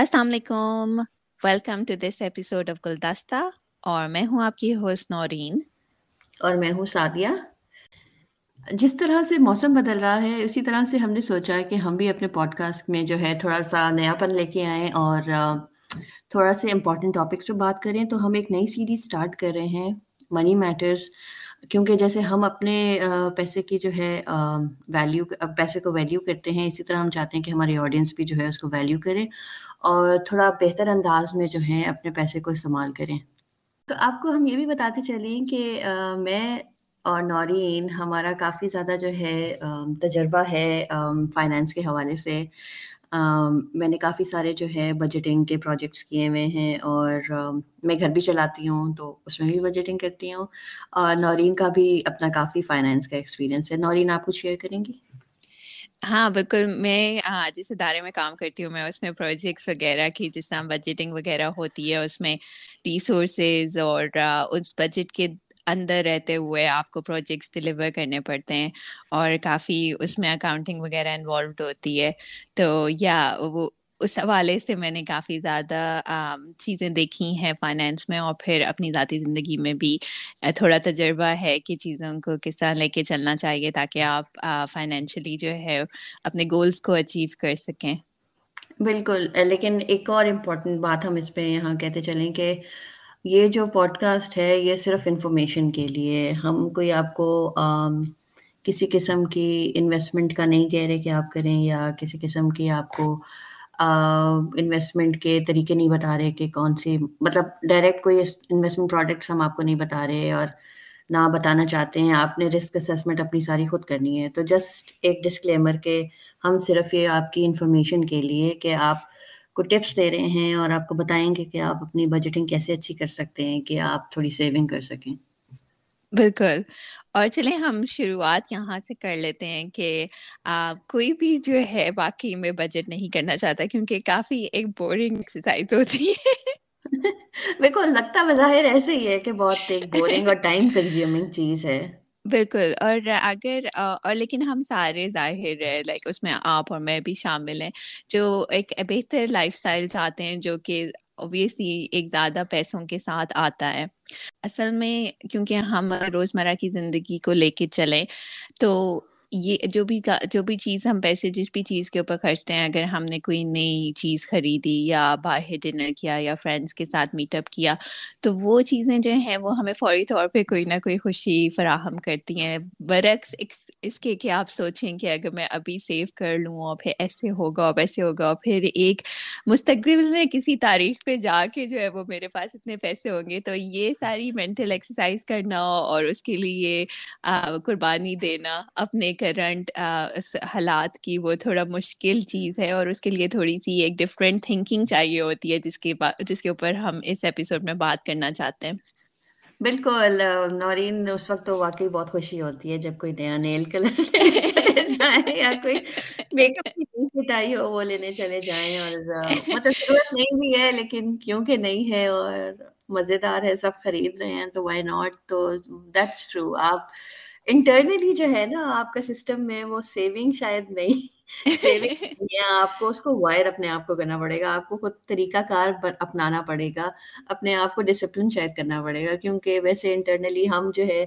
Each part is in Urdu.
السلام علیکم۔ Welcome to this episode of Guldasta اور میں ہوں آپ کی ہوسٹ نورین۔ اور میں ہوں سعدیہ۔ جس طرح سے موسم بدل رہا ہے، اسی طرح سے ہم نے سوچا کہ ہم بھی اپنے پوڈ کاسٹ میں جو ہے تھوڑا سا نیا پن لے کے آئیں اور تھوڑا سے امپورٹنٹ ٹاپکس پہ بات کریں۔ تو ہم ایک نئی سیریز اسٹارٹ کر رہے ہیں منی میٹرس کیونکہ جیسے ہم اپنے پیسے کی جو ہے ویلیو پیسے کو ویلیو کرتے ہیں، اسی طرح ہم چاہتے ہیں کہ ہماری آڈینس بھی جو ہے اس کو ویلیو کرے اور تھوڑا بہتر انداز میں جو ہے اپنے پیسے کو استعمال کریں۔ تو آپ کو ہم یہ بھی بتاتے چلیں کہ میں اور نورین ہمارا کافی زیادہ جو ہے تجربہ ہے فائنینس کے حوالے سے۔ میں نے کافی سارے جو ہے بجٹنگ کے پروجیکٹس کیے ہوئے ہیں اور میں گھر بھی چلاتی ہوں تو اس میں بھی بجٹنگ کرتی ہوں۔ اور نورین کا بھی اپنا کافی فائنینس کا ایکسپیرینس ہے۔ نورین، آپ کچھ شیئر کریں گی؟ ہاں بالکل۔ میں جس ادارے میں کام کرتی ہوں، میں اس میں پروجیکٹس وغیرہ کی جس طرح بجٹنگ وغیرہ ہوتی ہے، اس میں ریسورسز اور اس بجٹ کے اندر رہتے ہوئے آپ کو پروجیکٹس ڈلیور کرنے پڑتے ہیں اور کافی اس میں اکاؤنٹنگ وغیرہ انوالوڈ ہوتی ہے۔ تو یا وہ اس حوالے سے میں نے کافی زیادہ چیزیں دیکھی ہیں فائنینس میں اور پھر اپنی ذاتی زندگی میں بھی تھوڑا تجربہ ہے کہ چیزوں کو کس طرح لے کے چلنا چاہیے تاکہ آپ فائنینشلی جو ہے اپنے گولس کو اچیو کر سکیں۔ بالکل، لیکن ایک اور امپورٹنٹ بات ہم اس پہ یہاں کہتے چلیں کہ یہ جو پوڈ کاسٹ ہے، یہ صرف انفارمیشن کے لیے۔ ہم کوئی آپ کو کسی قسم کی انویسٹمنٹ کا نہیں کہہ رہے کہ آپ کریں، یا کسی قسم کی آپ کو انویسٹمنٹ کے طریقے نہیں بتا رہے کہ کون سی مطلب ڈائریکٹ کوئی انویسٹمنٹ پروڈکٹس ہم آپ کو نہیں بتا رہے اور نہ بتانا چاہتے ہیں۔ آپ نے رسک اسیسمنٹ اپنی ساری خود کرنی ہے۔ تو جسٹ ایک ڈسکلیمر کہ ہم صرف یہ آپ کی انفارمیشن کے لیے کہ آپ کو ٹپس دے رہے ہیں اور آپ کو بتائیں گے کہ آپ اپنی بجٹنگ کیسے اچھی کر سکتے ہیں کہ آپ تھوڑی سیونگ کر سکیں۔ بالکل۔ اور چلیں ہم شروعات یہاں سے کر لیتے ہیں کہ کوئی بھی جو ہے باقی میں بجٹ نہیں کرنا چاہتا کیونکہ کافی ایک بورنگ ایکسرسائز ہوتی ہے۔ بالکل لگتا بظاہر ایسے ہی ہے کہ بہت ایک بورنگ اور ٹائم کنزیومنگ چیز ہے۔ بالکل، اور اگر اور لیکن ہم سارے ظاہر ہے، لائک اس میں آپ اور میں بھی شامل ہیں، جو ایک بہتر لائف اسٹائل چاہتے ہیں، جو کہ اوبیسلی ایک زیادہ پیسوں کے ساتھ آتا ہے۔ اصل میں کیونکہ ہم روزمرہ کی زندگی کو لے کے چلیں، تو یہ جو بھی جو بھی چیز ہم پیسے جس بھی چیز کے اوپر خرچتے ہیں، اگر ہم نے کوئی نئی چیز خریدی یا باہر ڈنر کیا یا فرینڈس کے ساتھ میٹ اپ کیا، تو وہ چیزیں جو ہیں وہ ہمیں فوری طور پہ کوئی نہ کوئی خوشی فراہم کرتی ہیں۔ برعکس اس کے کہ آپ سوچیں کہ اگر میں ابھی سیو کر لوں اور پھر ایسے ہوگا اور ویسے ہوگا اور پھر ایک مستقبل میں کسی تاریخ پہ جا کے جو ہے وہ میرے پاس اتنے پیسے ہوں گے، تو یہ ساری مینٹل ایکسرسائز کرنا اور اس کے لیے قربانی دینا اپنے کرنٹ حالات کی وہ تھوڑا مشکل چیز ہے اور اس کے لیے تھوڑی سی ایک ڈفرینٹ تھنکنگ چاہیے ہوتی ہے جس کے جس کے اوپر ہم اس ایپیسوڈ میں بات کرنا چاہتے ہیں۔ بالکل نورین اس وقت تو واقعی بہت خوشی ہوتی ہے جب کوئی نیا نیل کلر جائے یا کوئی میک اپ کی مٹائی ہو وہ لینے چلے جائیں اور مطلب ضرورت نہیں بھی ہے لیکن کیونکہ نہیں ہے اور مزیدار ہے سب خرید رہے ہیں تو وائی ناٹ تو دیٹس ٹرو آپ انٹرنلی جو ہے نا آپ کا سسٹم میں وہ سیونگ شاید نہیں آپ کو اس کو وائر اپنے آپ کو کرنا پڑے گا آپ کو خود طریقہ کار اپنانا پڑے گا اپنے آپ کو ڈسپلن شاید کرنا پڑے گا کیونکہ ویسے انٹرنلی ہم جو ہے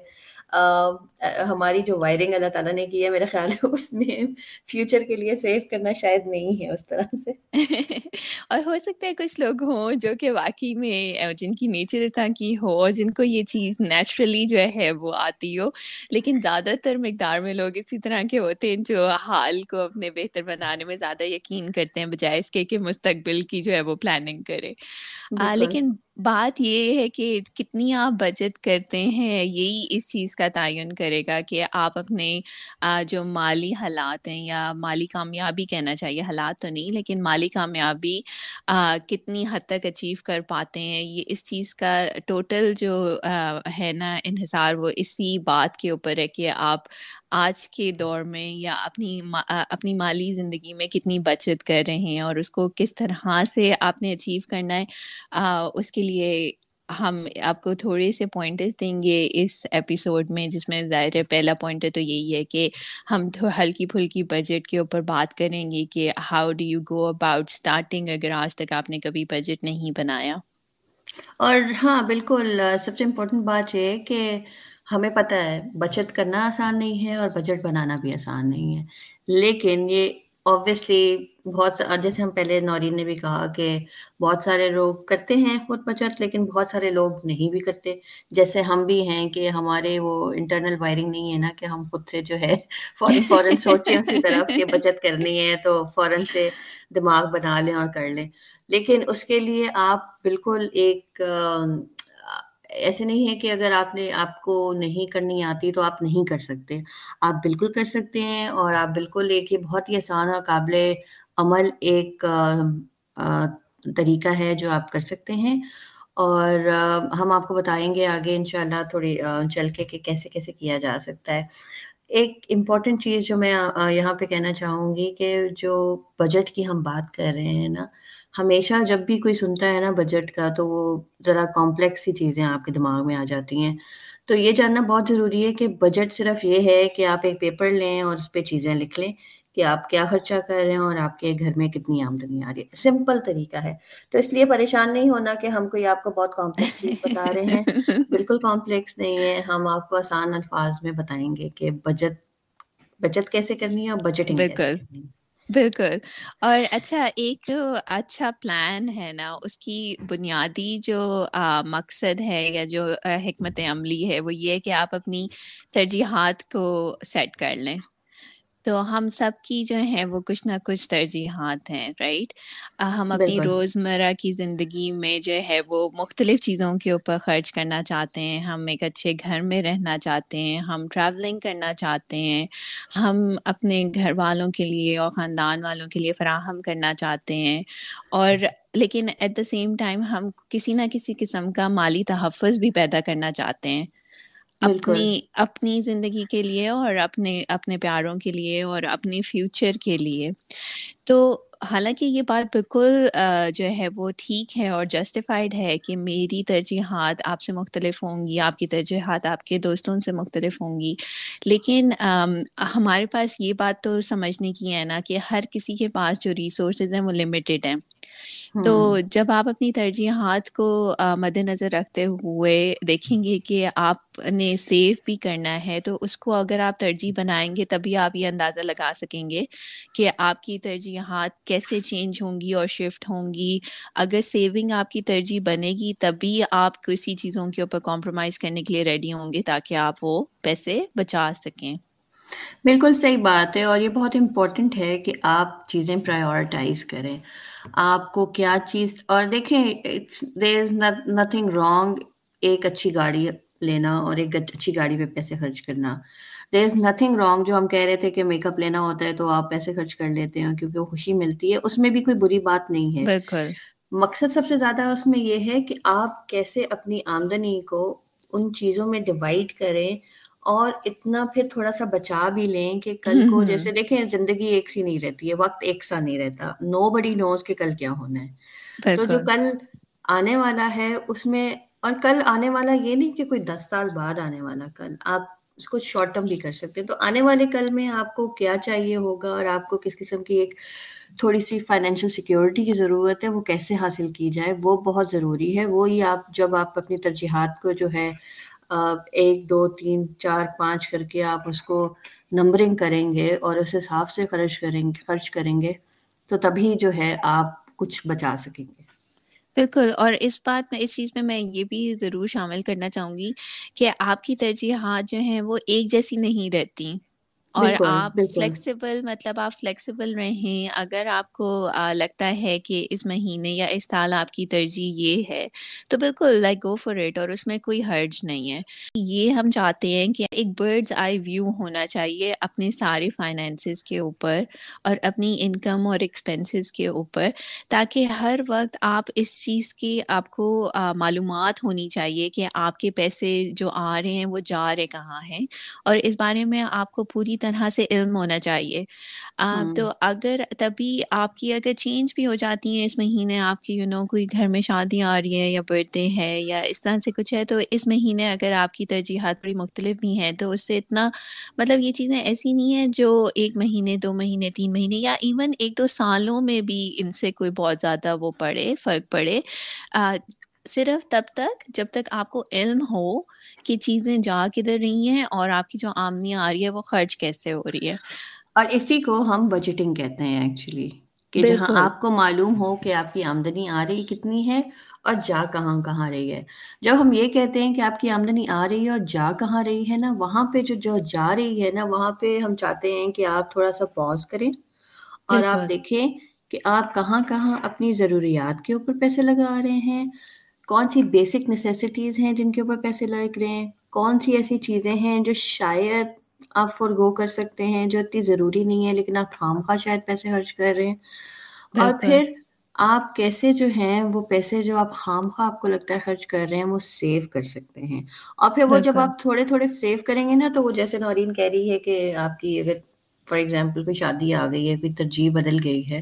ہماری جو وائرنگ اللہ تعالیٰ نے کی ہے میرا خیال ہے اس میں فیوچر کے لیے سیو کرنا شاید نہیں ہے اس طرح سے اور ہو سکتا ہے کچھ لوگ ہوں جو کہ واقعی میں جن کی نیچر اس طرح کی ہو اور جن کو یہ چیز نیچرلی جو ہے وہ آتی ہو لیکن زیادہ تر مقدار میں لوگ اسی طرح کے ہوتے ہیں جو حال کو اپنے بہتر بنانے میں زیادہ یقین کرتے ہیں بجائے اس کے کہ مستقبل کی جو ہے وہ پلاننگ کرے۔ لیکن بات یہ ہے کہ کتنی آپ بچت کرتے ہیں، یہی اس چیز کا تعین کرے گا کہ آپ اپنے جو مالی حالات ہیں یا مالی کامیابی کہنا چاہیے، حالات تو نہیں، لیکن مالی کامیابی کتنی حد تک اچیو کر پاتے ہیں، یہ اس چیز کا ٹوٹل جو ہے نا انحصار، وہ اسی بات کے اوپر ہے کہ آپ آج کے دور میں یا اپنی اپنی مالی زندگی میں کتنی بچت کر رہے ہیں اور اس کو کس طرح سے آپ نے اچیو کرنا ہے اس کے لیے ہم آپ کو تھوڑے سے پوائنٹس دیں گے اس ایپیسوڈ میں، جس میں ظاہر ہے پہلا پوائنٹ تو یہی ہے کہ ہم تو ہلکی پھلکی بجٹ کے اوپر بات کریں گے کہ how do you go about starting اگر آج تک آپ نے کبھی بجٹ نہیں بنایا؟ اور ہاں بالکل، سب سے امپورٹنٹ بات یہ کہ ہمیں پتہ ہے بچت کرنا آسان نہیں ہے اور بجٹ بنانا بھی آسان نہیں ہے۔ لیکن یہ اوبیسلی بہت جیسے ہم پہلے نورین نے بھی کہا کہ بہت سارے لوگ کرتے ہیں خود بچت، لیکن بہت سارے لوگ نہیں بھی کرتے۔ جیسے ہم بھی ہیں کہ ہمارے وہ انٹرنل وائرنگ نہیں ہے نا کہ ہم خود سے جو ہے فوراً فوراً سوچیں اسی طرف کہ بچت کرنی ہے تو فوراً سے دماغ بنا لیں اور کر لیں۔ لیکن اس کے لیے آپ بالکل ایک ایسے نہیں ہے کہ اگر آپ نے آپ کو نہیں کرنی آتی تو آپ نہیں کر سکتے۔ آپ بالکل کر سکتے ہیں اور آپ بالکل ایک یہ بہت ہی آسان اور قابل عمل ایک طریقہ ہے جو آپ کر سکتے ہیں۔ اور ہم آپ کو بتائیں گے آگے انشاءاللہ تھوڑی چل کے کہ کیسے کیسے کیا جا سکتا ہے۔ ایک امپورٹنٹ چیز جو میں یہاں پہ کہنا چاہوں گی کہ جو بجٹ کی ہم بات کر رہے ہیں نا ہمیشہ جب بھی کوئی سنتا ہے نا بجٹ کا تو وہ ذرا کمپلیکس ہی چیزیں آپ کے دماغ میں آ جاتی ہیں۔ تو یہ جاننا بہت ضروری ہے کہ بجٹ صرف یہ ہے کہ آپ ایک پیپر لیں اور اس پہ چیزیں لکھ لیں کہ آپ کیا خرچہ کر رہے ہیں اور آپ کے گھر میں کتنی آمدنی آ رہی ہے۔ سمپل طریقہ ہے۔ تو اس لیے پریشان نہیں ہونا کہ ہم کوئی آپ کو بہت کمپلیکس چیز بتا رہے ہیں۔ بالکل کمپلیکس نہیں ہے۔ ہم آپ کو آسان الفاظ میں بتائیں گے کہ بجٹ بچت کیسے کرنی ہے اور بجٹنگ بالکل۔ بالکل اور اچھا ایک جو اچھا پلان ہے نا اس کی بنیادی جو مقصد ہے یا جو حکمت عملی ہے وہ یہ کہ آپ اپنی ترجیحات کو سیٹ کر لیں تو ہم سب کی جو ہیں وہ کچھ نہ کچھ ترجیحات ہیں رائٹ ہم اپنی روزمرہ کی زندگی میں جو ہے وہ مختلف چیزوں کے اوپر خرچ کرنا چاہتے ہیں۔ ہم ایک اچھے گھر میں رہنا چاہتے ہیں ہم ٹریولنگ کرنا چاہتے ہیں ہم اپنے گھر والوں کے لیے اور خاندان والوں کے لیے فراہم کرنا چاہتے ہیں۔ اور لیکن ایٹ دا سیم ٹائم ہم کسی نہ کسی قسم کا مالی تحفظ بھی پیدا کرنا چاہتے ہیں۔ اپنی اپنی زندگی کے لیے اور اپنے اپنے پیاروں کے لیے اور اپنے فیوچر کے لیے۔ تو حالانکہ یہ بات بالکل جو ہے وہ ٹھیک ہے اور جسٹیفائڈ ہے کہ میری ترجیحات آپ سے مختلف ہوں گی آپ کی ترجیحات آپ کے دوستوں سے مختلف ہوں گی۔ لیکن ہمارے پاس یہ بات تو سمجھنے کی ہے نا کہ ہر کسی کے پاس جو ریسورسز ہیں وہ لمیٹیڈ ہیں۔ تو جب آپ اپنی ترجیحات کو مد نظر رکھتے ہوئے دیکھیں گے کہ آپ نے سیو بھی کرنا ہے تو اس کو اگر آپ ترجیح بنائیں گے تبھی آپ یہ اندازہ لگا سکیں گے کہ آپ کی ترجیحات کیسے چینج ہوں گی اور شفٹ ہوں گی۔ اگر سیونگ آپ کی ترجیح بنے گی تبھی آپ کسی چیزوں کے اوپر کمپرومائز کرنے کے لیے ریڈی ہوں گے تاکہ آپ وہ پیسے بچا سکیں۔ بالکل صحیح بات ہے اور یہ بہت امپورٹنٹ ہے کہ آپ چیزیں پرائیورٹائز کریں۔ آپ کو کیا چیز، اور دیکھیں دیر از نتھنگ رانگ ایک اچھی گاڑی لینا اور ایک اچھی گاڑی پہ پیسے خرچ کرنا۔ دیر از نتھنگ رانگ جو ہم کہہ رہے تھے کہ میک اپ لینا ہوتا ہے تو آپ پیسے خرچ کر لیتے ہیں کیونکہ وہ خوشی ملتی ہے اس میں بھی کوئی بری بات نہیں ہے۔ بالکل۔ مقصد سب سے زیادہ اس میں یہ ہے کہ آپ کیسے اپنی آمدنی کو ان چیزوں میں ڈیوائڈ کریں اور اتنا پھر تھوڑا سا بچا بھی لیں کہ کل کو جیسے دیکھیں زندگی ایک سی نہیں رہتی ہے وقت ایک سا نہیں رہتا۔ نو بڑی نوز کہ کل کیا ہونا ہے۔ تو جو کل آنے والا ہے اس میں اور کل آنے والا یہ نہیں کہ کوئی دس سال بعد آنے والا کل آپ اس کو شارٹ ٹرم بھی کر سکتے ہیں۔ تو آنے والے کل میں آپ کو کیا چاہیے ہوگا اور آپ کو کس قسم کی ایک تھوڑی سی فائنینشیل سیکیورٹی کی ضرورت ہے، وہ کیسے حاصل کی جائے، وہ بہت ضروری ہے۔ وہی آپ جب آپ اپنی ترجیحات کو جو ہے ایک، دو، تین، چار، پانچ کر کے آپ اس کو نمبرنگ کریں گے اور اس حساب سے خرچ کریں گے، خرچ کریں گے، تو تبھی جو ہے آپ کچھ بچا سکیں گے۔ بالکل، اور اس بات میں، اس چیز میں میں یہ بھی ضرور شامل کرنا چاہوں گی کہ آپ کی ترجیحات جو ہیں وہ ایک جیسی نہیں رہتی اور آپ فلیکسیبل مطلب آپ فلیکسیبل رہیں۔ اگر آپ کو لگتا ہے کہ اس مہینے یا اس سال آپ کی ترجیح یہ ہے تو بالکل لائک گو فار اٹ اور اس میں کوئی حرج نہیں ہے۔ یہ ہم چاہتے ہیں کہ ایک برڈز آئی ویو ہونا چاہیے اپنے سارے فائنینسز کے اوپر اور اپنی انکم اور ایکسپینسز کے اوپر تاکہ ہر وقت آپ اس چیز کی آپ کو معلومات ہونی چاہیے کہ آپ کے پیسے جو آ رہے ہیں وہ جا رہے کہاں ہیں۔ اور اس بارے میں آپ کو پوری طرح سے علم ہونا چاہیے۔ تو اگر تبھی آپ کی اگر چینج بھی ہو جاتی ہیں اس مہینے آپ کی یو نو کوئی گھر میں شادیاں آ رہی ہیں یا برتھ ڈے ہے یا اس طرح سے کچھ ہے تو اس مہینے اگر آپ کی ترجیحات بڑی مختلف بھی ہیں تو اس سے اتنا مطلب یہ چیزیں ایسی نہیں ہیں جو ایک مہینے دو مہینے تین مہینے یا ایون ایک دو سالوں میں بھی ان سے کوئی بہت زیادہ وہ پڑے فرق پڑے صرف تب تک جب تک آپ کو علم ہو کہ چیزیں جا کدھر رہی ہیں اور آپ کی جو آمدنی آ رہی ہے وہ خرچ کیسے ہو رہی ہے؟ اور اسی کو ہم بجٹنگ کہتے ہیں ایکچولی کہ جہاں آپ کو معلوم ہو کہ آپ کی آمدنی آ رہی کتنی ہے اور جا کہاں کہاں رہی ہے۔ جب ہم یہ کہتے ہیں کہ آپ کی آمدنی آ رہی ہے اور جا کہاں رہی ہے نا وہاں پہ جو جو جا رہی ہے نا وہاں پہ ہم چاہتے ہیں کہ آپ تھوڑا سا پوز کریں اور آپ دیکھیں کہ آپ کہاں کہاں اپنی ضروریات کے اوپر پیسے لگا رہے ہیں۔ کون سی بیسک نیسیسٹیز ہیں جن کے اوپر پیسے لگ رہے ہیں؟ کون سی ایسی چیزیں ہیں جو شاید آپ فور گو کر سکتے ہیں جو اتنی ضروری نہیں ہے لیکن آپ خام خواہ شاید پیسے خرچ کر رہے ہیں؟ اور پھر آپ کیسے جو ہیں وہ پیسے جو آپ خام خواہ آپ کو لگتا ہے خرچ کر رہے ہیں وہ سیو کر سکتے ہیں؟ اور پھر وہ جب آپ تھوڑے تھوڑے سیو کریں گے نا تو وہ جیسے نورین کہہ رہی ہے کہ آپ کی اگر فار ایگزامپل کوئی شادی آ گئی ہے کوئی ترجیح بدل گئی ہے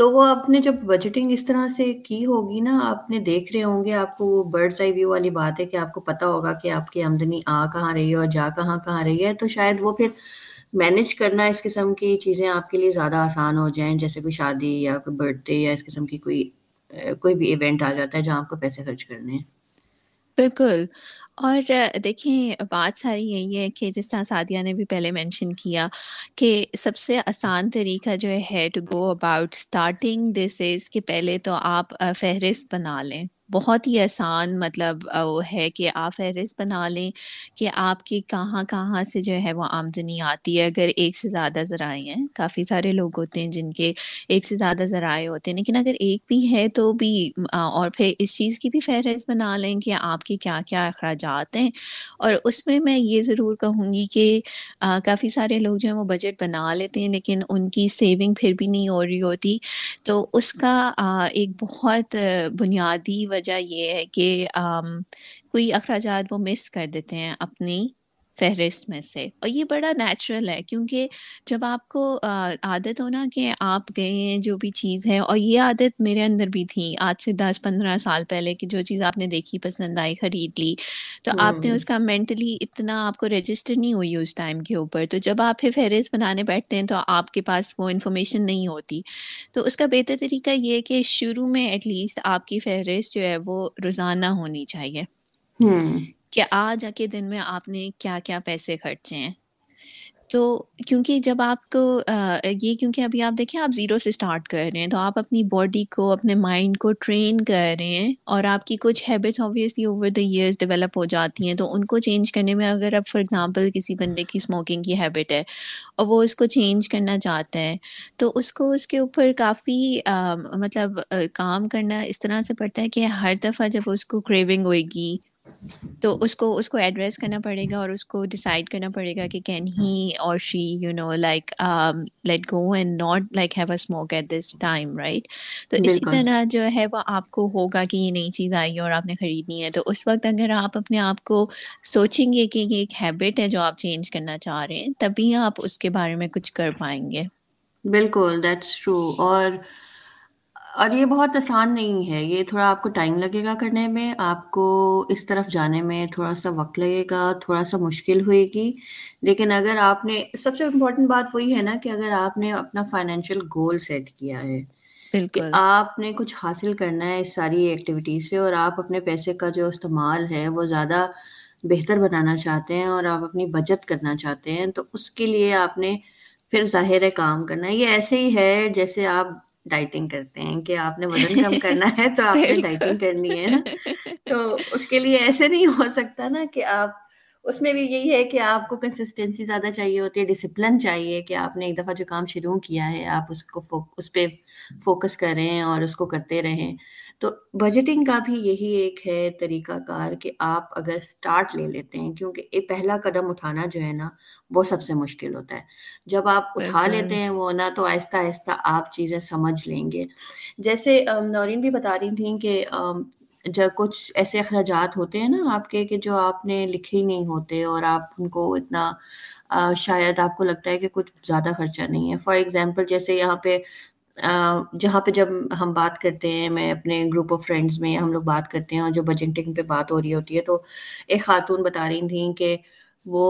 تو وہ آپ نے جب بجٹنگ اس طرح سے کی ہوگی نا، آپ نے دیکھ رہے ہوں گے، آپ کو وہ برڈس آئی ویو والی بات ہے کہ آپ کو پتا ہوگا کہ آپ کی آمدنی آ کہاں رہی ہے اور جا کہاں کہاں رہی ہے۔ تو شاید وہ پھر مینج کرنا اس قسم کی چیزیں آپ کے لیے زیادہ آسان ہو جائیں، جیسے کوئی شادی یا کوئی برتھ ڈے یا اس قسم کی کوئی کوئی بھی ایونٹ آ جاتا ہے جہاں آپ کو پیسے خرچ کرنے ہیں۔ بالکل۔ اور دیکھیں، بات ساری یہی ہے کہ جس طرح سعدیہ نے بھی پہلے مینشن کیا کہ سب سے آسان طریقہ جو ہے to go about starting this is کہ پہلے تو آپ فہرست بنا لیں۔ بہت ہی آسان مطلب وہ ہے کہ آپ فہرست بنا لیں کہ آپ کی کہاں کہاں سے جو ہے وہ آمدنی آتی ہے۔ اگر ایک سے زیادہ ذرائع ہیں، کافی سارے لوگ ہوتے ہیں جن کے ایک سے زیادہ ذرائع ہوتے ہیں، لیکن اگر ایک بھی ہے تو بھی اور پھر اس چیز کی بھی فہرست بنا لیں کہ آپ کے کیا کیا اخراجات ہیں۔ اور اس میں میں یہ ضرور کہوں گی کہ کافی سارے لوگ جو ہیں وہ بجٹ بنا لیتے ہیں، لیکن ان کی سیونگ پھر بھی نہیں ہو رہی ہوتی۔ تو اس کا ایک بہت بنیادی وجہ وجہ یہ ہے کہ کوئی اخراجات وہ مس کر دیتے ہیں اپنی فہرست میں سے۔ اور یہ بڑا نیچرل ہے کیونکہ جب آپ کو عادت ہونا کہ آپ گئے ہیں جو بھی چیز ہے اور یہ عادت میرے اندر بھی تھی آج سے دس پندرہ سال پہلے کہ جو چیز آپ نے دیکھی پسند آئی خرید لی تو آپ نے اس کا مینٹلی اتنا آپ کو رجسٹر نہیں ہوئی اس ٹائم کے اوپر۔ تو جب آپ پھر فہرست بنانے بیٹھتے ہیں تو آپ کے پاس وہ انفارمیشن نہیں ہوتی۔ تو اس کا بہتر طریقہ یہ کہ شروع میں ایٹ لیسٹ آپ کی فہرست جو ہے وہ روزانہ ہونی چاہیے۔ کہ آج کے دن میں آپ نے کیا کیا پیسے خرچے ہیں۔ تو کیونکہ جب آپ کو یہ کیونکہ ابھی آپ دیکھیں آپ زیرو سے اسٹارٹ کر رہے ہیں، تو آپ اپنی باڈی کو، اپنے مائنڈ کو ٹرین کر رہے ہیں اور آپ کی کچھ habits obviously over the years develop ہو جاتی ہیں، تو ان کو چینج کرنے میں اگر اب فار ایگزامپل کسی بندے کی اسموکنگ کی ہیبٹ ہے اور وہ اس کو چینج کرنا چاہتا ہے تو اس کو اس کے اوپر کافی مطلب کام کرنا اس طرح سے پڑتا ہے کہ ہر دفعہ جب اس کو کریونگ ہوئے گی تو اس کو اس کو ایڈریس کرنا پڑے گا اور اس کو ڈیسائڈ کرنا پڑے گا کہ کین ہی اور she you know like let go and not like have a smoke at this time right تو اسی طرح جو ہے وہ آپ کو ہوگا کہ یہ نئی چیز آئی ہے اور آپ نے خریدنی ہے۔ تو اس وقت اگر آپ اپنے آپ کو سوچیں گے کہ یہ ایک ہیبٹ ہے جو آپ چینج کرنا چاہ رہے ہیں تبھی آپ اس کے بارے میں کچھ کر پائیں گے۔ بالکل دیٹس ٹرو اور اور یہ بہت آسان نہیں ہے یہ تھوڑا آپ کو ٹائم لگے گا کرنے میں آپ کو اس طرف جانے میں تھوڑا سا وقت لگے گا تھوڑا سا مشکل ہوئے گی۔ لیکن اگر آپ نے سب سے امپورٹنٹ بات وہی ہے نا کہ اگر آپ نے اپنا فائنینشیل گول سیٹ کیا ہے کہ آپ نے کچھ حاصل کرنا ہے اس ساری ایکٹیویٹی سے اور آپ اپنے پیسے کا جو استعمال ہے وہ زیادہ بہتر بنانا چاہتے ہیں اور آپ اپنی بچت کرنا چاہتے ہیں تو اس کے لیے آپ نے پھر ظاہر ہے کام کرنا ہے۔ یہ ایسے ہی ہے جیسے آپ ڈائٹنگ کرتے ہیں کہ آپ نے وزن کم کرنا ہے تو آپ نے ڈائٹنگ کرنی ہے نا۔ تو اس کے لیے ایسے نہیں ہو سکتا نا کہ آپ اس میں بھی یہی ہے کہ آپ کو کنسسٹینسی زیادہ چاہیے ہوتی ہے ڈسپلن چاہیے کہ آپ نے ایک دفعہ جو کام شروع کیا ہے آپ اس کو اس پہ فوکس کریں اور اس کو کرتے رہیں۔ تو بجٹنگ کا بھی یہی ایک ہے طریقہ کار کہ آپ اگر اسٹارٹ لے لیتے ہیں کیونکہ یہ پہلا قدم اٹھانا جو ہے نا وہ سب سے مشکل ہوتا ہے۔ جب آپ اٹھا لیتے ہیں وہ نا تو آہستہ آہستہ آپ چیزیں سمجھ لیں گے۔ جیسے نورین بھی بتا رہی تھیں کہ جب کچھ ایسے اخراجات ہوتے ہیں نا آپ کے کہ جو آپ نے لکھے ہی نہیں ہوتے اور آپ ان کو اتنا شاید آپ کو لگتا ہے کہ کچھ زیادہ خرچہ نہیں ہے۔ فار ایگزامپل جیسے یہاں پہ جہاں پہ جب ہم بات کرتے ہیں میں اپنے گروپ آف فرینڈس میں ہم لوگ بات کرتے ہیں اور جو بجٹنگ پہ بات ہو رہی ہوتی ہے تو ایک خاتون بتا رہی تھیں کہ وہ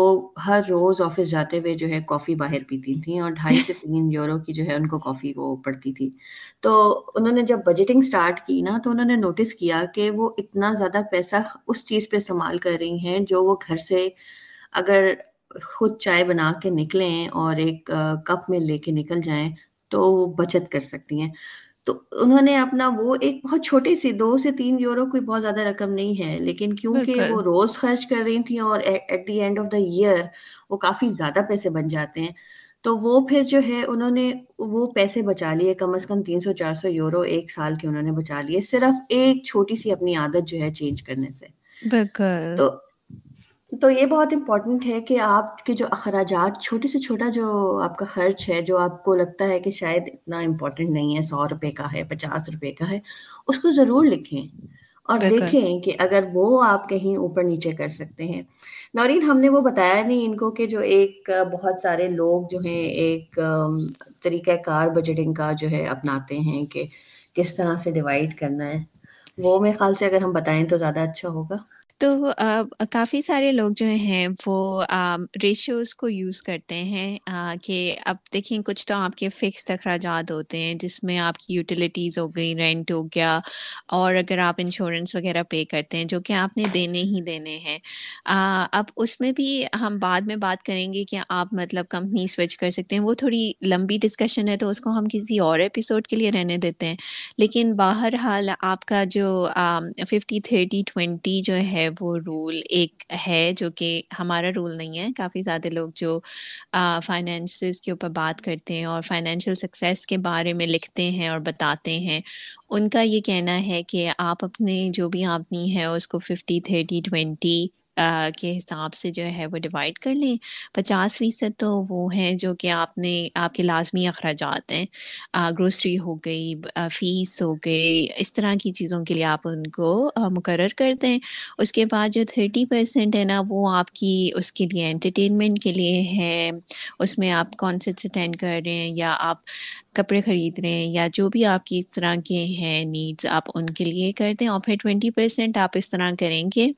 ہر روز آفس جاتے ہوئے جو ہے کافی باہر پیتی تھیں اور ڈھائی سے تین یورو کی جو ہے ان کو کافی وہ پڑتی تھی۔ تو انہوں نے جب بجٹنگ اسٹارٹ کی نا تو انہوں نے نوٹس کیا کہ وہ اتنا زیادہ پیسہ اس چیز پہ استعمال کر رہی ہیں جو وہ گھر سے اگر خود چائے بنا کے نکلیں اور ایک کپ میں لے کے نکل جائیں تو وہ بچت کر سکتی ہیں۔ تو انہوں نے اپنا وہ ایک بہت چھوٹی سی دو سے تین یورو کوئی بہت زیادہ رقم نہیں ہے لیکن کیونکہ وہ روز خرچ کر رہی تھیں اور at the end of the year وہ کافی زیادہ پیسے بن جاتے ہیں۔ تو وہ پھر جو ہے انہوں نے وہ پیسے بچا لیے کم از کم تین سو چار سو یورو ایک سال کے انہوں نے بچا لیے صرف ایک چھوٹی سی اپنی عادت جو ہے چینج کرنے سے۔ تو تو یہ بہت امپورٹنٹ ہے کہ آپ کے جو اخراجات چھوٹے سے چھوٹا جو آپ کا خرچ ہے جو آپ کو لگتا ہے کہ شاید اتنا امپورٹنٹ نہیں ہے سو روپے کا ہے پچاس روپے کا ہے اس کو ضرور لکھیں۔ اور دیکھیں کہ اگر وہ آپ کہیں اوپر نیچے کر سکتے ہیں۔ نورین ہم نے وہ بتایا نہیں ان کو کہ جو ایک بہت سارے لوگ جو ہیں ایک طریقہ کار بجٹنگ کا جو ہے اپناتے ہیں کہ کس طرح سے ڈیوائڈ کرنا ہے۔ وہ میرے خیال سے اگر ہم بتائیں تو زیادہ اچھا ہوگا۔ تو کافی سارے لوگ جو ہیں وہ ریشیوز کو یوز کرتے ہیں کہ اب دیکھیں کچھ تو آپ کے فکس اخراجات ہوتے ہیں، جس میں آپ کی یوٹیلیٹیز ہو گئی رینٹ ہو گیا، اور اگر آپ انشورنس وغیرہ پے کرتے ہیں جو کہ آپ نے دینے ہی دینے ہیں۔ اب اس میں بھی ہم بعد میں بات کریں گے کہ آپ مطلب کمپنی سوئچ کر سکتے ہیں۔ وہ تھوڑی لمبی ڈسکشن ہے تو اس کو ہم کسی اور ایپیسوڈ کے لیے رہنے دیتے ہیں۔ لیکن باہر حال آپ کا جو ففٹی تھرٹی ٹوینٹی جو ہے وہ رول ایک ہے جو کہ ہمارا رول نہیں ہے۔ کافی زیادہ لوگ جو فائنینسز کے اوپر بات کرتے ہیں اور فائنینشیل سکسیس کے بارے میں لکھتے ہیں اور بتاتے ہیں، ان کا یہ کہنا ہے کہ آپ اپنے جو بھی آپنی ہے، اس کو ففٹی تھرٹی ٹوینٹی کے حساب سے جو ہے وہ ڈیوائڈ کر لیں۔ پچاس فیصد تو وہ ہیں جو کہ آپ نے، آپ کے لازمی اخراجات ہیں۔ گروسری ہو گئی فیس ہو گئی، اس طرح کی چیزوں کے لیے آپ ان کو مقرر کر دیں۔ اس کے بعد جو تھرٹی پرسینٹ ہے نا، وہ آپ کی، اس کے لیے انٹرٹینمنٹ کے لیے ہے اس میں آپ کانسرٹس اٹینڈ کر رہے ہیں یا آپ کپڑے خرید رہے ہیں یا جو بھی آپ کی اس طرح کے ہیں نیڈس آپ ان کے لیے کر دیں۔ اور پھر ٹوینٹی پرسینٹ آپ اس طرح کریں گے۔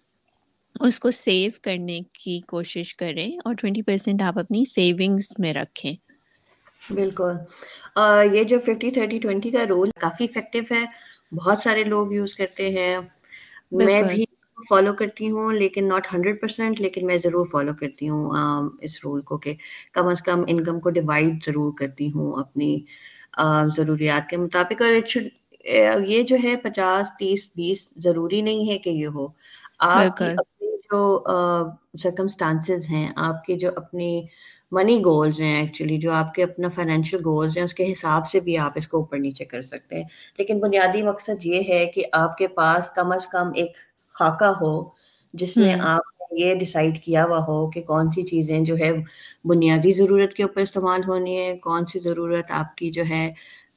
اس کو سیو کرنے کی کوشش کریں اور ٹوینٹی پرسینٹ آپ اپنی سیونگس میں رکھیں۔ بالکل۔ یہ جو ففٹی تھرٹی ٹوینٹی کا رول کافی افیکٹو ہے۔ بہت سارے لوگ یوز کرتے ہیں۔ میں بھی فالو کرتی ہوں لیکن ناٹ ہنڈریڈ پرسینٹ لیکن میں ضرور فالو کرتی ہوں اس رول کو کہ کم از کم انکم کو ڈیوائڈ ضرور کرتی ہوں اپنی ضروریات کے مطابق۔ اور یہ جو ہے پچاس تیس بیس ضروری نہیں ہے کہ یہ ہو۔ آپ جو سرکمسٹانسز ہیں آپ کے جو اپنی منی گولز ہیں ایکچولی جو آپ کے اپنا فائنینشیل گولز ہیں اس کے حساب سے بھی آپ اس کو اوپر نیچے کر سکتے ہیں۔ لیکن بنیادی مقصد یہ ہے کہ آپ کے پاس کم از کم ایک خاکہ ہو جس میں آپ یہ ڈیسائیڈ کیا ہوا ہو کہ کون سی چیزیں جو ہے بنیادی ضرورت کے اوپر استعمال ہونی ہے کون سی ضرورت آپ کی جو ہے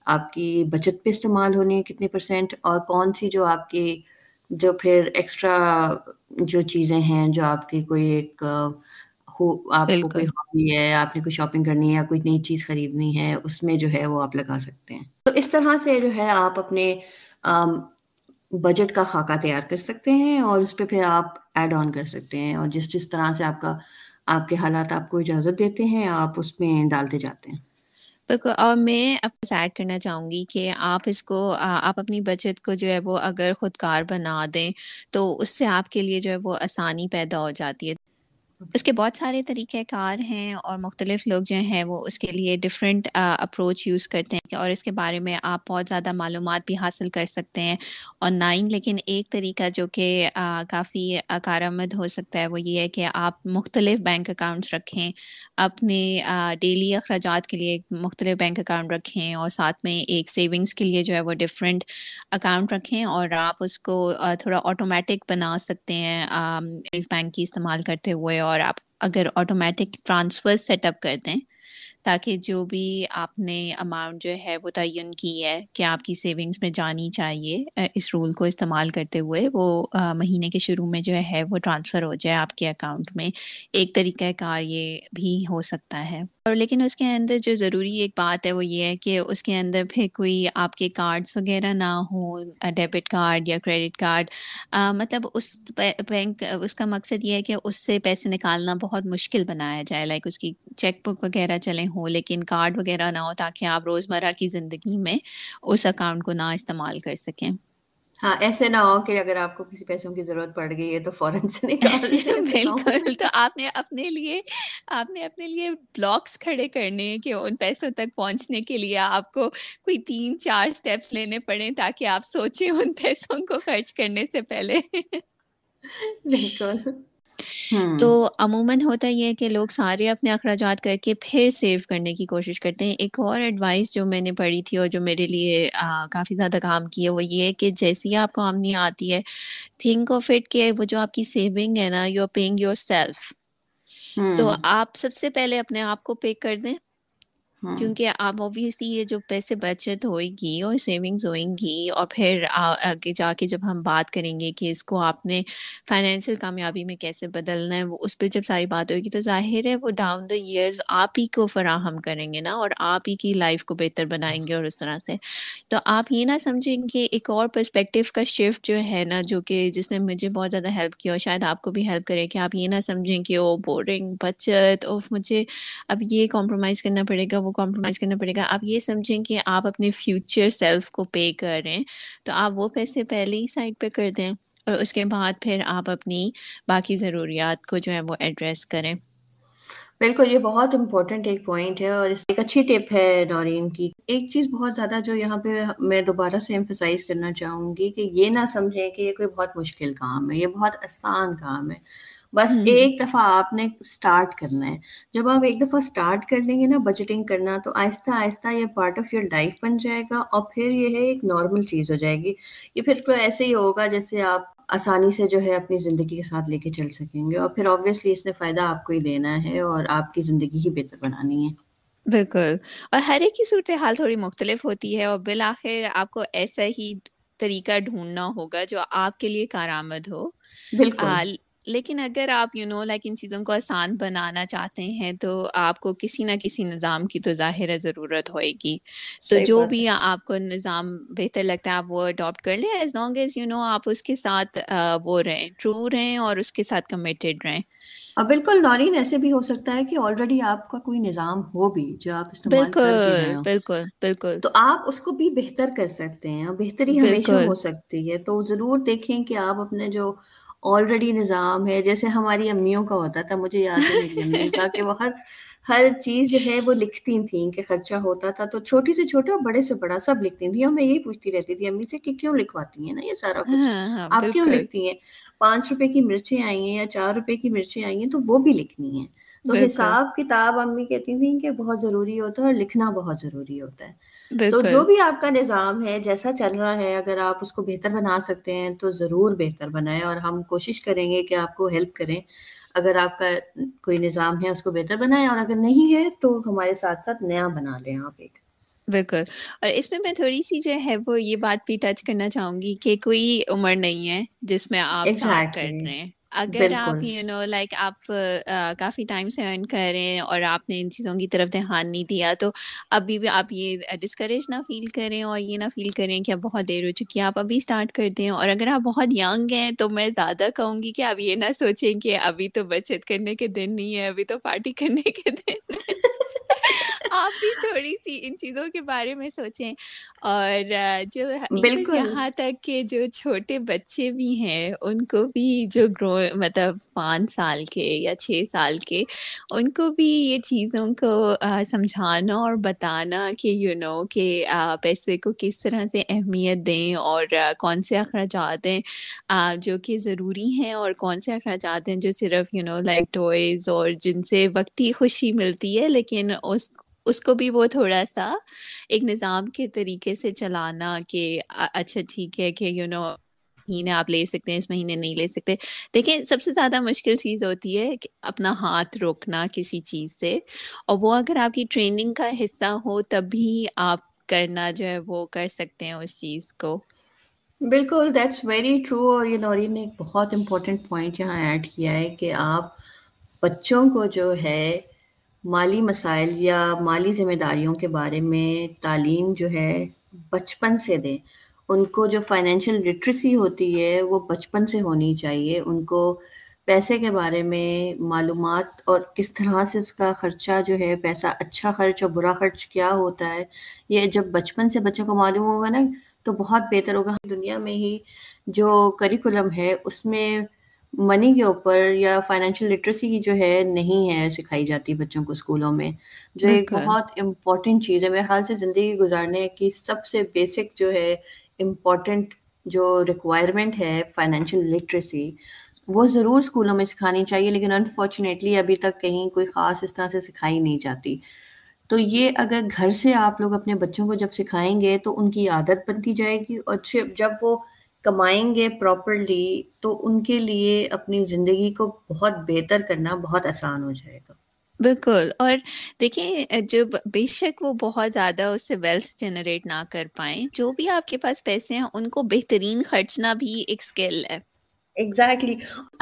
آپ کی بچت پہ استعمال ہونی ہے کتنی پرسینٹ اور کون سی جو آپ کی جو پھر ایکسٹرا جو چیزیں ہیں جو آپ کی کوئی ایک آپ کو کوئی ہابی ہے آپ نے کوئی شاپنگ کرنی ہے یا کوئی نئی چیز خریدنی ہے اس میں جو ہے وہ آپ لگا سکتے ہیں۔ تو اس طرح سے جو ہے آپ اپنے بجٹ کا خاکہ تیار کر سکتے ہیں اور اس پہ پھر آپ ایڈ آن کر سکتے ہیں اور جس جس طرح سے آپ کا آپ کے حالات آپ کو اجازت دیتے ہیں آپ اس میں ڈالتے جاتے ہیں۔ اور میں اب ایڈ کرنا چاہوں گی کہ آپ اس کو آپ اپنی بچت کو جو ہے وہ اگر خود کار بنا دیں تو اس سے آپ کے لیے جو ہے وہ آسانی پیدا ہو جاتی ہے۔ اس کے بہت سارے طریقہ کار ہیں اور مختلف لوگ جو ہیں وہ اس کے لیے ڈفرینٹ اپروچ یوز کرتے ہیں اور اس کے بارے میں آپ بہت زیادہ معلومات بھی حاصل کر سکتے ہیں۔ اور نائن لیکن ایک طریقہ جو کہ کافی کارآمد ہو سکتا ہے وہ یہ ہے کہ آپ مختلف بینک اکاؤنٹس رکھیں، اپنے ڈیلی اخراجات کے لیے مختلف بینک اکاؤنٹ رکھیں اور ساتھ میں ایک سیونگس کے لیے جو ہے وہ ڈفرینٹ اکاؤنٹ رکھیں اور آپ اس کو تھوڑا آٹومیٹک بنا سکتے ہیں اس بینک کی استعمال کرتے ہوئے اور اور آپ اگر آٹومیٹک ٹرانسفر سیٹ اپ کر دیں تاکہ جو بھی آپ نے اماؤنٹ جو ہے وہ تعین کی ہے کہ آپ کی سیونگس میں جانی چاہیے اس رول کو استعمال کرتے ہوئے وہ مہینے کے شروع میں جو ہے وہ ٹرانسفر ہو جائے آپ کے اکاؤنٹ میں۔ ایک طریقہ کار یہ بھی ہو سکتا ہے۔ اور لیکن اس کے اندر جو ضروری ایک بات ہے وہ یہ ہے کہ اس کے اندر پھر کوئی آپ کے کارڈز وغیرہ نہ ہوں ڈیبٹ کارڈ یا کریڈٹ کارڈ مطلب اس بینک، اس کا مقصد یہ ہے کہ اس سے پیسے نکالنا بہت مشکل بنایا جائے لائک اس کی چیک بک وغیرہ چلے ہوں، لیکن کارڈ وغیرہ نہ ہو تاکہ آپ روزمرہ کی زندگی میں اس اکاؤنٹ کو نہ استعمال کر سکیں۔ ہاں ایسے نہ ہو کہ اگر آپ کو کسی پیسوں کی ضرورت پڑ گئی ہے تو فوراً سے بالکل تو آپ نے اپنے لیے آپ نے اپنے لیے بلاکس کھڑے کرنے کہ ان پیسوں تک پہنچنے کے لیے آپ کو کوئی تین چار اسٹیپس لینے پڑے تاکہ آپ سوچیں ان پیسوں کو خرچ کرنے سے پہلے۔ بالکل۔ تو عموماً ہوتا یہ ہے کہ لوگ سارے اپنے اخراجات کر کے پھر سیو کرنے کی کوشش کرتے ہیں۔ ایک اور ایڈوائس جو میں نے پڑھی تھی اور جو میرے لیے کافی زیادہ کام کی ہے وہ یہ ہے کہ جیسی آپ کو آمنی آتی ہے تھنک آف اٹ کہ وہ جو آپ کی سیونگ ہے نا you are paying yourself تو آپ سب سے پہلے اپنے آپ کو پے کر دیں۔ ہاں۔ کیونکہ آپ اوبیسلی یہ جو پیسے بچت ہوئے گی اور سیونگز ہوئیں گی اور پھر آگے جا کے جب ہم بات کریں گے کہ اس کو آپ نے فائنینشیل کامیابی میں کیسے بدلنا ہے، وہ اس پہ جب ساری بات ہوئے گی تو ظاہر ہے وہ ڈاؤن دا ایئرز آپ ہی کو فراہم کریں گے نا اور آپ ہی کی لائف کو بہتر بنائیں گے اور اس طرح سے۔ تو آپ یہ نہ سمجھیں کہ ایک اور پرسپیکٹیو کا شفٹ جو ہے نا، جو کہ جس نے مجھے بہت زیادہ ہیلپ کیا اور شاید آپ کو بھی ہیلپ کرے کہ آپ یہ نہ سمجھیں کہ وہ بورنگ بچت اور مجھے اب یہ کمپرومائز کرنا پڑے گا، وہ کمپرومائز کرنا پڑے گا۔ آپ یہ سمجھیں کہ آپ اپنے فیوچر سیلف کو پے کر رہے ہیں، تو آپ وہ پیسے پہلے ہی سائڈ پہ کر دیں اور اس کے بعد پھر آپ اپنی باقی ضروریات کو جو ہے وہ ایڈریس کریں۔ بالکل، یہ بہت امپورٹنٹ ایک پوائنٹ ہے اور اس ایک اچھی ٹپ ہے نورین کی۔ ایک چیز بہت زیادہ جو یہاں پہ میں دوبارہ سے ایمفسائز کرنا چاہوں گی کہ یہ نہ سمجھیں کہ یہ کوئی بہت مشکل کام ہے، یہ بہت آسان کام ہے۔ بس ایک دفعہ آپ نے اسٹارٹ کرنا ہے۔ جب آپ ایک دفعہ اسٹارٹ کر لیں گے نا بجٹنگ کرنا تو آہستہ آہستہ یہ پارٹ آف یور لائف بن جائے گا اور پھر یہ ہے ایک نارمل چیز ہو جائے گی۔ یہ پھر تو ایسے ہی ہوگا جیسے آپ آسانی سے جو ہے اپنی زندگی کے ساتھ لے کے چل سکیں گے اور پھر آبویسلی اس نے فائدہ آپ کو ہی لینا ہے اور آپ کی زندگی ہی بہتر بنانی ہے۔ بالکل۔ اور ہر ایک کی صورت حال تھوڑی مختلف ہوتی ہے اور بالآخر آپ کو ایسا ہی طریقہ ڈھونڈنا ہوگا جو آپ کے لیے کارآمد ہو۔ بالکل۔ لیکن اگر آپ یو نو لائک ان چیزوں کو آسان بنانا چاہتے ہیں تو آپ کو کسی نہ کسی نظام کی تو ظاہر ضرورت ہوئے گی تو جو بھی آپ کو نظام بہتر لگتا ہے آپ وہ اڈاپٹ کر لیں as long as you know آپ اس کے ساتھ وہ رہیں ٹرو رہیں اور اس کے ساتھ کمیٹیڈ رہیں۔ اور بالکل نورین ایسے بھی ہو سکتا ہے کہ آلریڈی آپ کا کوئی نظام ہو بھی جو آپ استعمال بالکل بالکل بالکل۔ تو آپ اس کو بھی بہتر کر سکتے ہیں اور بہتری ہمیشہ ہو سکتی ہے۔ تو ضرور دیکھیں کہ آپ اپنے جو آلریڈی نظام ہے جیسے ہماری امیوں کا ہوتا تھا مجھے یاد ہے میری امی کا کہ وہ ہر ہر چیز جو ہے وہ لکھتی تھیں کہ خرچہ ہوتا تھا۔ تو چھوٹی سے چھوٹا اور بڑے سے بڑا سب لکھتی تھیں۔ اور میں یہی پوچھتی رہتی تھی امی سے کہ کیوں لکھواتی ہیں نا یہ سارا کچھ؟ ہاں، ہاں، آپ کیوں لکھتی ہیں؟ پانچ روپے کی مرچیں آئی ہیں یا چار روپے کی مرچیں آئی ہیں تو وہ بھی لکھنی ہیں۔ تو حساب کتاب امی کہتی تھیں کہ بہت ضروری ہوتا ہے اور لکھنا بہت ضروری ہوتا ہے۔ تو جو بھی آپ کا نظام ہے جیسا چل رہا ہے اگر آپ اس کو بہتر بنا سکتے ہیں تو ضرور بہتر بنائیں اور ہم کوشش کریں گے کہ آپ کو ہیلپ کریں۔ اگر آپ کا کوئی نظام ہے اس کو بہتر بنائیں اور اگر نہیں ہے تو ہمارے ساتھ ساتھ نیا بنا لیں آپ ایک۔ بالکل۔ اور اس میں میں تھوڑی سی جو ہے وہ یہ بات بھی ٹچ کرنا چاہوں گی کہ کوئی عمر نہیں ہے جس میں آپ کر رہے۔ ہیں اگر آپ یو نو لائک آپ کافی ٹائم سے ارن کر رہے ہیں اور آپ نے ان چیزوں کی طرف دھیان نہیں دیا تو ابھی بھی آپ یہ ڈسکریج نہ فیل کریں اور یہ نہ فیل کریں کہ اب بہت دیر ہو چکی ہے آپ ابھی اسٹارٹ کر دیں۔ اور اگر آپ بہت ینگ ہیں تو میں زیادہ کہوں گی کہ آپ یہ نہ سوچیں کہ ابھی تو بچت کرنے کے دن نہیں ہے ابھی تو پارٹی کرنے کے دن آپ بھی تھوڑی سی ان چیزوں کے بارے میں سوچیں۔ اور جو یہاں تک کہ جو چھوٹے بچے بھی ہیں ان کو بھی جو گرو مطلب پانچ سال کے یا چھ سال کے ان کو بھی یہ چیزوں کو سمجھانا اور بتانا کہ یو نو کہ پیسے کو کس طرح سے اہمیت دیں اور کون سے اخراجات ہیں جو کہ ضروری ہیں اور کون سے اخراجات ہیں جو صرف یو نو لائک ٹوائز اور جن سے وقتی خوشی ملتی ہے لیکن اس اس کو بھی وہ تھوڑا سا ایک نظام کے طریقے سے چلانا کہ اچھا ٹھیک ہے کہ یو نو مہینے آپ لے سکتے ہیں، اس مہینے نہیں لے سکتے۔ دیکھیں، سب سے زیادہ مشکل چیز ہوتی ہے کہ اپنا ہاتھ روکنا کسی چیز سے۔ اور وہ اگر آپ کی ٹریننگ کا حصہ ہو، تبھی آپ کرنا جو ہے وہ کر سکتے ہیں اس چیز کو۔ بالکل دیٹس ویری ٹرو اور یہ نورین نے ایک بہت امپورٹنٹ پوائنٹ یہاں ایڈ کیا ہے کہ آپ بچوں کو جو ہے مالی مسائل یا مالی ذمہ داریوں کے بارے میں تعلیم جو ہے بچپن سے دیں۔ ان کو جو فائنینشیل لٹریسی ہوتی ہے وہ بچپن سے ہونی چاہیے۔ ان کو پیسے کے بارے میں معلومات اور کس طرح سے اس کا خرچہ جو ہے، پیسہ اچھا خرچ اور برا خرچ کیا ہوتا ہے، یہ جب بچپن سے بچوں کو معلوم ہوگا نا، تو بہت بہتر ہوگا۔ دنیا میں ہی جو کریکولم ہے، اس میں منی کے اوپر یا فائنینشیل لٹریسی کی جو ہے نہیں ہے سکھائی جاتی بچوں کو اسکولوں میں جو ایک بہت امپورٹنٹ چیز ہے۔ میرے خیال سے زندگی گزارنے کی سب سے بیسک جو ہے امپورٹنٹ جو ریکوائرمنٹ ہے فائنینشیل لٹریسی وہ ضرور اسکولوں میں سکھانی چاہیے۔ لیکن انفارچونیٹلی ابھی تک کہیں کوئی خاص اس طرح سے سکھائی نہیں جاتی۔ تو یہ اگر گھر سے آپ لوگ اپنے بچوں کو جب سکھائیں گے تو ان کی عادت بنتی جائے گی۔ اور جب وہ کمائیں گے پراپرلی تو ان کے لیے اپنی زندگی کو بہت بہتر کرنا بہت آسان ہو جائے گا۔ بالکل اور دیکھیں جب بے شک وہ بہت زیادہ اس سے ویلتھ جنریٹ نہ کر پائیں۔ جو بھی آپ کے پاس پیسے ہیں ان کو بہترین خرچنا بھی ایک اسکل ہے۔ ایگزیکٹلی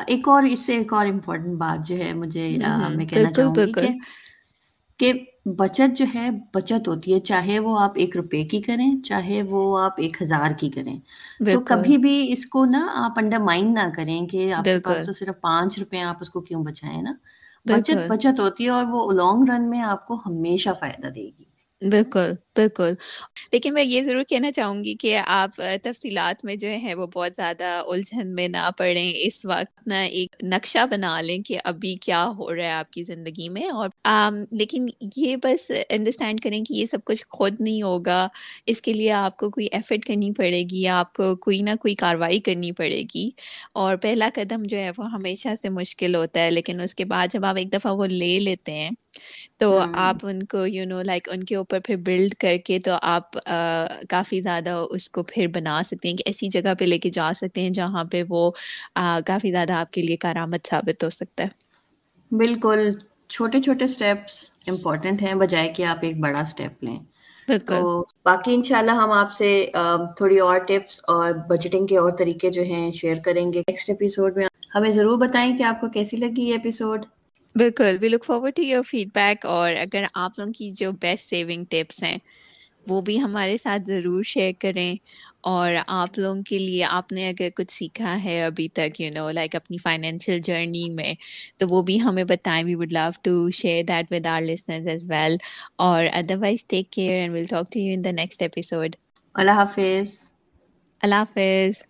ایک اور اس سے ایک اور امپورٹنٹ بات جو ہے مجھے میں کہنا چاہوں گی کہ کہ بچت جو ہے بچت ہوتی ہے چاہے وہ آپ ایک روپے کی کریں چاہے وہ آپ ایک ہزار کی کریں۔ تو کبھی بھی اس کو نا آپ انڈر مائنڈ نہ کریں کہ آپ کے پاس تو صرف پانچ روپے آپ اس کو کیوں بچائیں نا؟ بچت بچت ہوتی ہے اور وہ لانگ رن میں آپ کو ہمیشہ فائدہ دے گی۔ بالکل۔ بالکل۔ لیکن میں یہ ضرور کہنا چاہوں گی کہ آپ تفصیلات میں جو ہے وہ بہت زیادہ الجھن میں نہ پڑیں۔ اس وقت اپنا ایک نقشہ بنا لیں کہ ابھی کیا ہو رہا ہے آپ کی زندگی میں۔ اور لیکن یہ بس انڈرسٹینڈ کریں کہ یہ سب کچھ خود نہیں ہوگا۔ اس کے لیے آپ کو کوئی ایفرٹ کرنی پڑے گی آپ کو کوئی نہ کوئی کاروائی کرنی پڑے گی۔ اور پہلا قدم جو ہے وہ ہمیشہ سے مشکل ہوتا ہے لیکن اس کے بعد جب آپ ایک دفعہ وہ لے لیتے ہیں تو آپ ان کو یو نو لائک ان کے اوپر پھر بلڈ کر کے تو آپ کافی زیادہ اس کو پھر بنا سکتے ہیں کہ ایسی جگہ پہ لے کے جا سکتے ہیں جہاں پہ وہ کافی زیادہ آپ کے لیے کارآمد ثابت ہو سکتا ہے۔ بالکل چھوٹے چھوٹے اسٹیپس امپورٹنٹ ہیں بجائے کہ آپ ایک بڑا اسٹیپ لیں۔ تو باقی انشاءاللہ ہم آپ سے تھوڑی اور ٹپس اور بجٹنگ کے اور طریقے جو ہیں شیئر کریں گے۔ نیکسٹ ایپیسوڈ میں ہمیں ضرور بتائیں کہ آپ کو کیسی لگی یہ ایپیسوڈ بالکل we look forward to your feedback اور اگر آپ لوگوں کی جو بیسٹ سیونگ ٹپس ہیں وہ بھی ہمارے ساتھ ضرور شیئر کریں۔ اور آپ لوگوں کے لیے آپ نے اگر کچھ سیکھا ہے ابھی تک یو نو لائک اپنی فائنینشیل جرنی میں تو وہ بھی ہمیں بتائیں۔ We would love to share that with our listeners as well اور otherwise take care and will talk to you in the next episode اللہ حافظ۔ اللہ حافظ۔